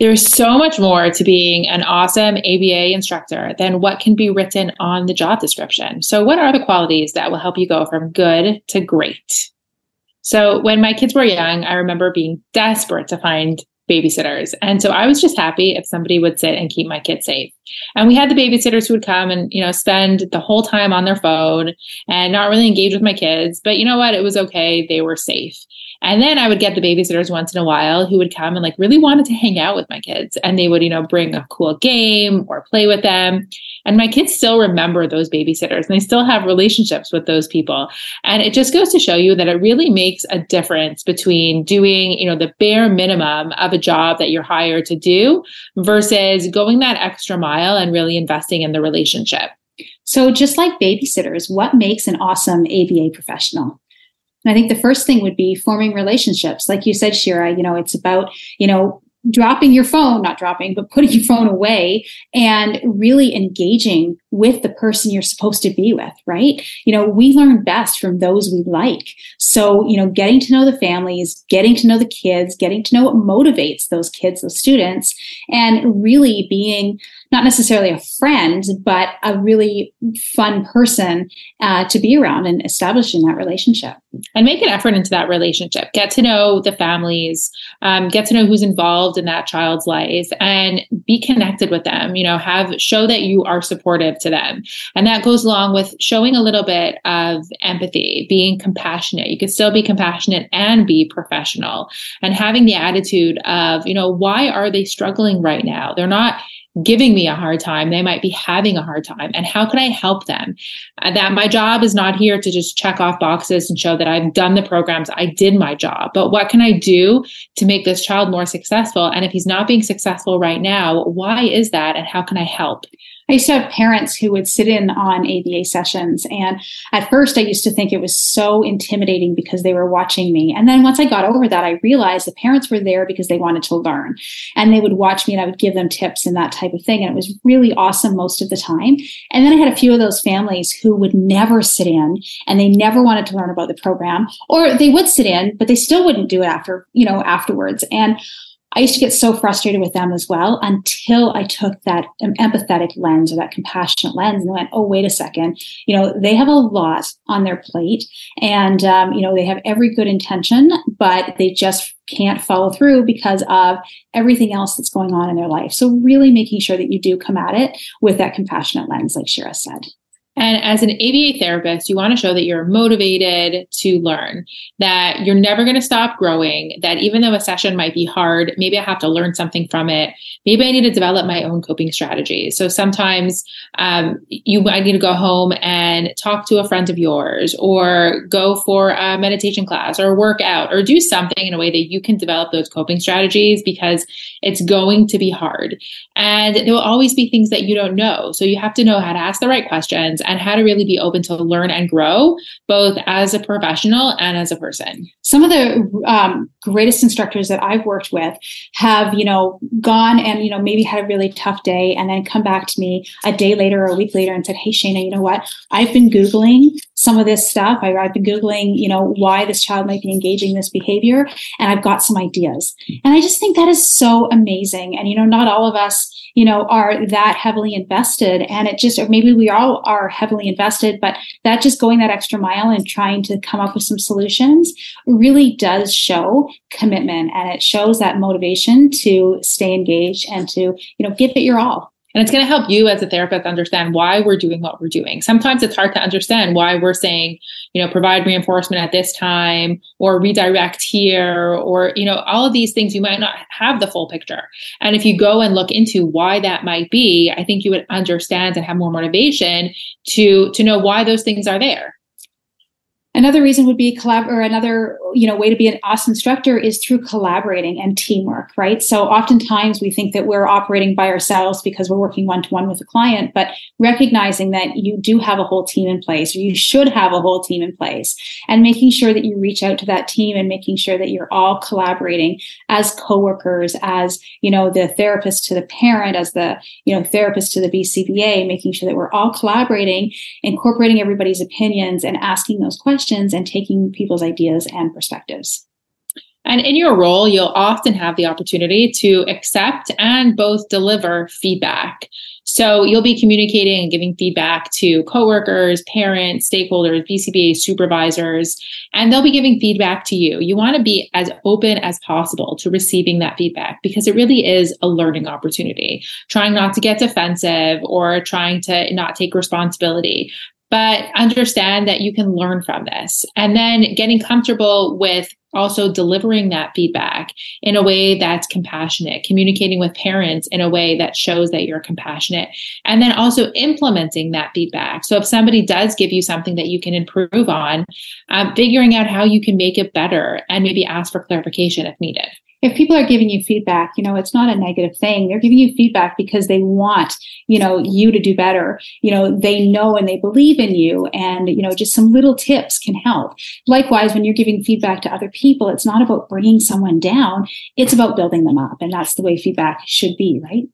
There's so much more to being an awesome ABA instructor than what can be written on the job description. So, what are the qualities that will help you go from good to great? So, when my kids were young, I remember being desperate to find babysitters. And so I was just happy if somebody would sit and keep my kids safe. And we had the babysitters who would come and, you know, spend the whole time on their phone and not really engage with my kids. But you know what? It was okay. They were safe. And then I would get the babysitters once in a while who would come and like really wanted to hang out with my kids. And they would, you know, bring a cool game or play with them. And my kids still remember those babysitters and they still have relationships with those people. And it just goes to show you that it really makes a difference between doing, you know, the bare minimum of a job that you're hired to do versus going that extra mile and really investing in the relationship. So, just like babysitters, what makes an awesome ABA professional? I think the first thing would be forming relationships. Like you said, Shira, you know, it's about, you know, dropping your phone, not dropping, but putting your phone away and really engaging with the person you're supposed to be with, right? You know, we learn best from those we like. So, you know, getting to know the families, getting to know the kids, getting to know what motivates those kids, those students, and really being not necessarily a friend, but a really fun person uh, to be around and establishing that relationship. And make an effort into that relationship. Get to know the families, um, get to know who's involved in that child's life, and be connected with them. You know, have show that you are supportive to them, and that goes along with showing a little bit of empathy, being compassionate. You can still be compassionate and be professional, and having the attitude of, you know, why are they struggling right now? They're not giving me a hard time. They might be having a hard time. And how can i help them? Uh, that my job is not here to just check off boxes and show that i've done the programs. I did my job. But what can i do to make this child more successful? And if he's not being successful right now why is that? And how can i help I used to have parents who would sit in on ABA sessions. And at first, I used to think it was so intimidating because they were watching me. And then once I got over that, I realized the parents were there because they wanted to learn. And they would watch me and I would give them tips and that type of thing. And it was really awesome most of the time. And then I had a few of those families who would never sit in and they never wanted to learn about the program, or they would sit in, but they still wouldn't do it after, you know, afterwards. And I used to get so frustrated with them as well until I took that empathetic lens or that compassionate lens and went, oh, wait a second. You know, they have a lot on their plate and, um, you know, they have every good intention, but they just can't follow through because of everything else that's going on in their life. So, really making sure that you do come at it with that compassionate lens, like Shira said. And as an ABA therapist, you want to show that you're motivated to learn, that you're never going to stop growing, that even though a session might be hard, maybe I have to learn something from it. Maybe I need to develop my own coping strategies. So sometimes um, you might need to go home and talk to a friend of yours, or go for a meditation class, or work out, or do something in a way that you can develop those coping strategies because it's going to be hard. And there will always be things that you don't know. So you have to know how to ask the right questions questions and how to really be open to learn and grow both as a professional and as a person. Some of the um, greatest instructors that i've worked with have you know gone and you know maybe had a really tough day and then come back to me a day later or a week later and said hey shayna you know what? I've been googling some of this stuff. I've been googling you know why this child might be engaging this behavior and i've got some ideas. And i just think that is so amazing. And you know not all of us you know are that heavily invested. And it just or maybe we all are heavily invested but that just going that extra mile and trying to come up with some solutions really does show commitment. And it shows that motivation to stay engaged and to you know give it your all and it's going to help you as a therapist understand why we're doing what we're doing. Sometimes it's hard to understand why we're saying, you know, provide reinforcement at this time or redirect here or, you know, all of these things you might not have the full picture. And if you go and look into why that might be, I think you would understand and have more motivation to to know why those things are there. Another reason would be collab or another, you know, way to be an awesome instructor is through collaborating and teamwork, right? So oftentimes we think that we're operating by ourselves because we're working one to one with a client, but recognizing that you do have a whole team in place or you should have a whole team in place and making sure that you reach out to that team and making sure that you're all collaborating as coworkers, as, you know, the therapist to the parent, as the, you know, therapist to the BCBA, making sure that we're all collaborating, incorporating everybody's opinions and asking those questions questions and taking people's ideas and perspectives. And in your role, you'll often have the opportunity to accept and both deliver feedback. So you'll be communicating and giving feedback to coworkers, parents, stakeholders, BCBA supervisors, and they'll be giving feedback to you. You want to be as open as possible to receiving that feedback because it really is a learning opportunity. Trying not to get defensive or trying to not take responsibility, but understand that you can learn from this and then getting comfortable with also delivering that feedback in a way that's compassionate, communicating with parents in a way that shows that you're compassionate, and then also implementing that feedback. So if somebody does give you something that you can improve on, um, figuring out how you can make it better and maybe ask for clarification if needed if people are giving you feedback, you know, it's not a negative thing. They're giving you feedback because they want, you know, you to do better. You know, they know and they believe in you and, you know, just some little tips can help. Likewise, when you're giving feedback to other people, it's not about bringing someone down. It's about building them up. And that's the way feedback should be, right?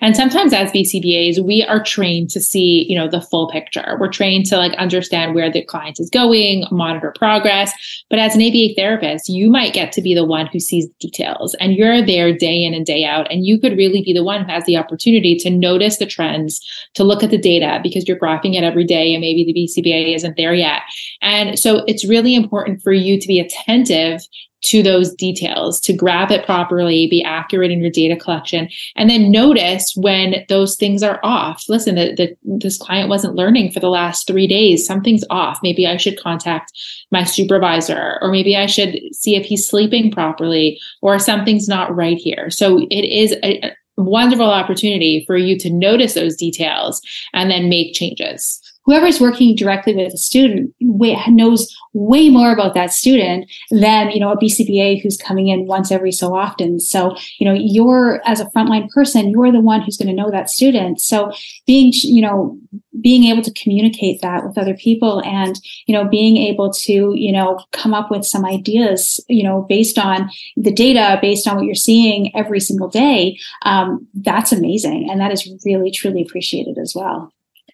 And sometimes as BCBAs, we are trained to see, you know, the full picture. We're trained to like understand where the client is going, monitor progress. But as an ABA therapist, you might get to be the one who sees the details and you're there day in and day out. And you could really be the one who has the opportunity to notice the trends, to look at the data because you're graphing it every day and maybe the BCBA isn't there yet. And so it's really important for you to be attentive to those details, to grab it properly, be accurate in your data collection, and then notice when those things are off. Listen, the, the, this client wasn't learning for the last three days. Something's off. Maybe I should contact my supervisor, or maybe I should see if he's sleeping properly, or something's not right here. So it is a, a wonderful opportunity for you to notice those details and then make changes whoever's working directly with a student knows way more about that student than you know a bcba who's coming in once every so often. So you know you're as a frontline person you're the one who's going to know that student. So being you know being able to communicate that with other people and you know being able to you know come up with some ideas you know based on the data based on what you're seeing every single day um, that's amazing. And that is really truly appreciated as well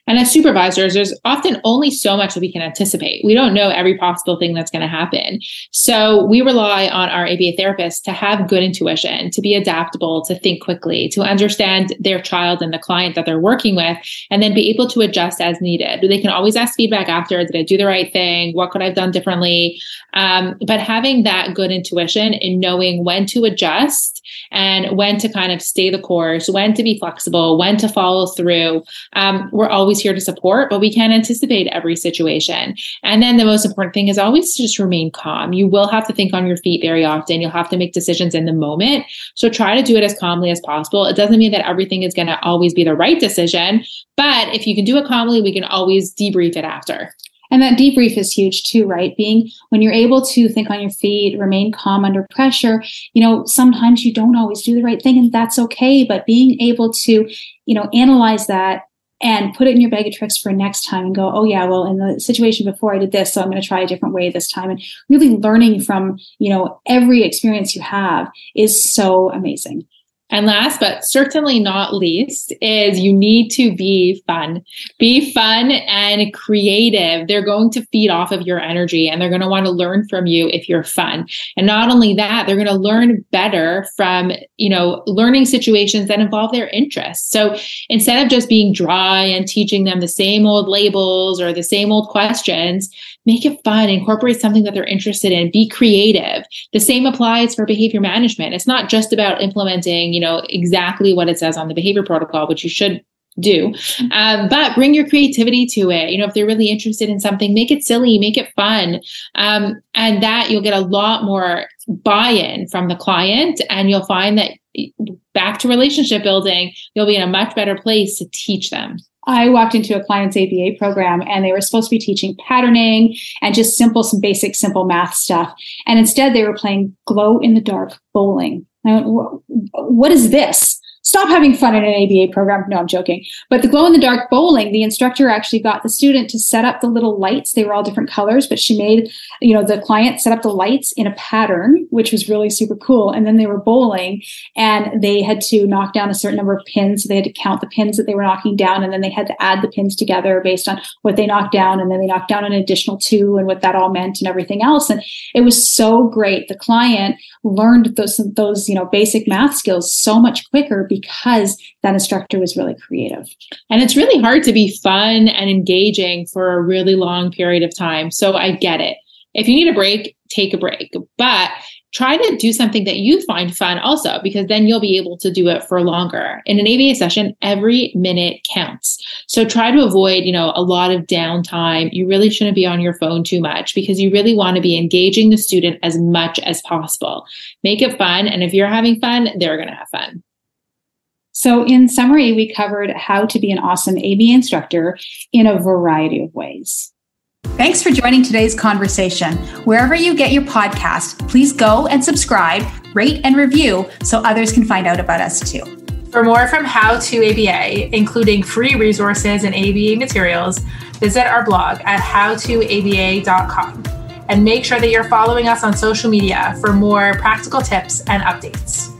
and as supervisors, there's often only so much that we can anticipate. We don't know every possible thing that's going to happen. So we rely on our ABA therapists to have good intuition, to be adaptable, to think quickly, to understand their child and the client that they're working with, and then be able to adjust as needed. They can always ask feedback after did I do the right thing? What could I have done differently? Um, but having that good intuition in knowing when to adjust and when to kind of stay the course, when to be flexible, when to follow through. Um, we're always here to support, but we can't anticipate every situation. And then the most important thing is always to just remain calm. You will have to think on your feet very often. You'll have to make decisions in the moment. So try to do it as calmly as possible. It doesn't mean that everything is going to always be the right decision, but if you can do it calmly, we can always debrief it after. And that debrief is huge too, right? Being when you're able to think on your feet, remain calm under pressure, you know, sometimes you don't always do the right thing and that's okay. But being able to, you know, analyze that and put it in your bag of tricks for next time and go, oh yeah, well, in the situation before I did this, so I'm going to try a different way this time. And really learning from, you know, every experience you have is so amazing. And last but certainly not least is you need to be fun. Be fun and creative. They're going to feed off of your energy and they're going to want to learn from you if you're fun. And not only that, they're going to learn better from, you know, learning situations that involve their interests. So instead of just being dry and teaching them the same old labels or the same old questions, make it fun, incorporate something that they're interested in, be creative. The same applies for behavior management. It's not just about implementing, you know, exactly what it says on the behavior protocol, which you should do um, but bring your creativity to it you know if they're really interested in something make it silly make it fun um, and that you'll get a lot more buy-in from the client and you'll find that back to relationship building you'll be in a much better place to teach them I walked into a client's ABA program and they were supposed to be teaching patterning and just simple, some basic, simple math stuff. And instead they were playing glow in the dark bowling. I went, what is this? Stop having fun in an ABA program. No, I'm joking. But the glow in the dark bowling, the instructor actually got the student to set up the little lights. They were all different colors, but she made, you know, the client set up the lights in a pattern, which was really super cool. And then they were bowling and they had to knock down a certain number of pins. So they had to count the pins that they were knocking down. And then they had to add the pins together based on what they knocked down. And then they knocked down an additional two and what that all meant and everything else. And it was so great. The client learned those, those, you know, basic math skills so much quicker because that instructor was really creative. And it's really hard to be fun and engaging for a really long period of time. So I get it. If you need a break, take a break. But try to do something that you find fun also, because then you'll be able to do it for longer. In an ABA session, every minute counts. So try to avoid, you know, a lot of downtime. You really shouldn't be on your phone too much because you really want to be engaging the student as much as possible. Make it fun. And if you're having fun, they're going to have fun. So, in summary, we covered how to be an awesome ABA instructor in a variety of ways. Thanks for joining today's conversation. Wherever you get your podcast, please go and subscribe, rate, and review so others can find out about us too. For more from How to ABA, including free resources and ABA materials, visit our blog at howtoaba.com and make sure that you're following us on social media for more practical tips and updates.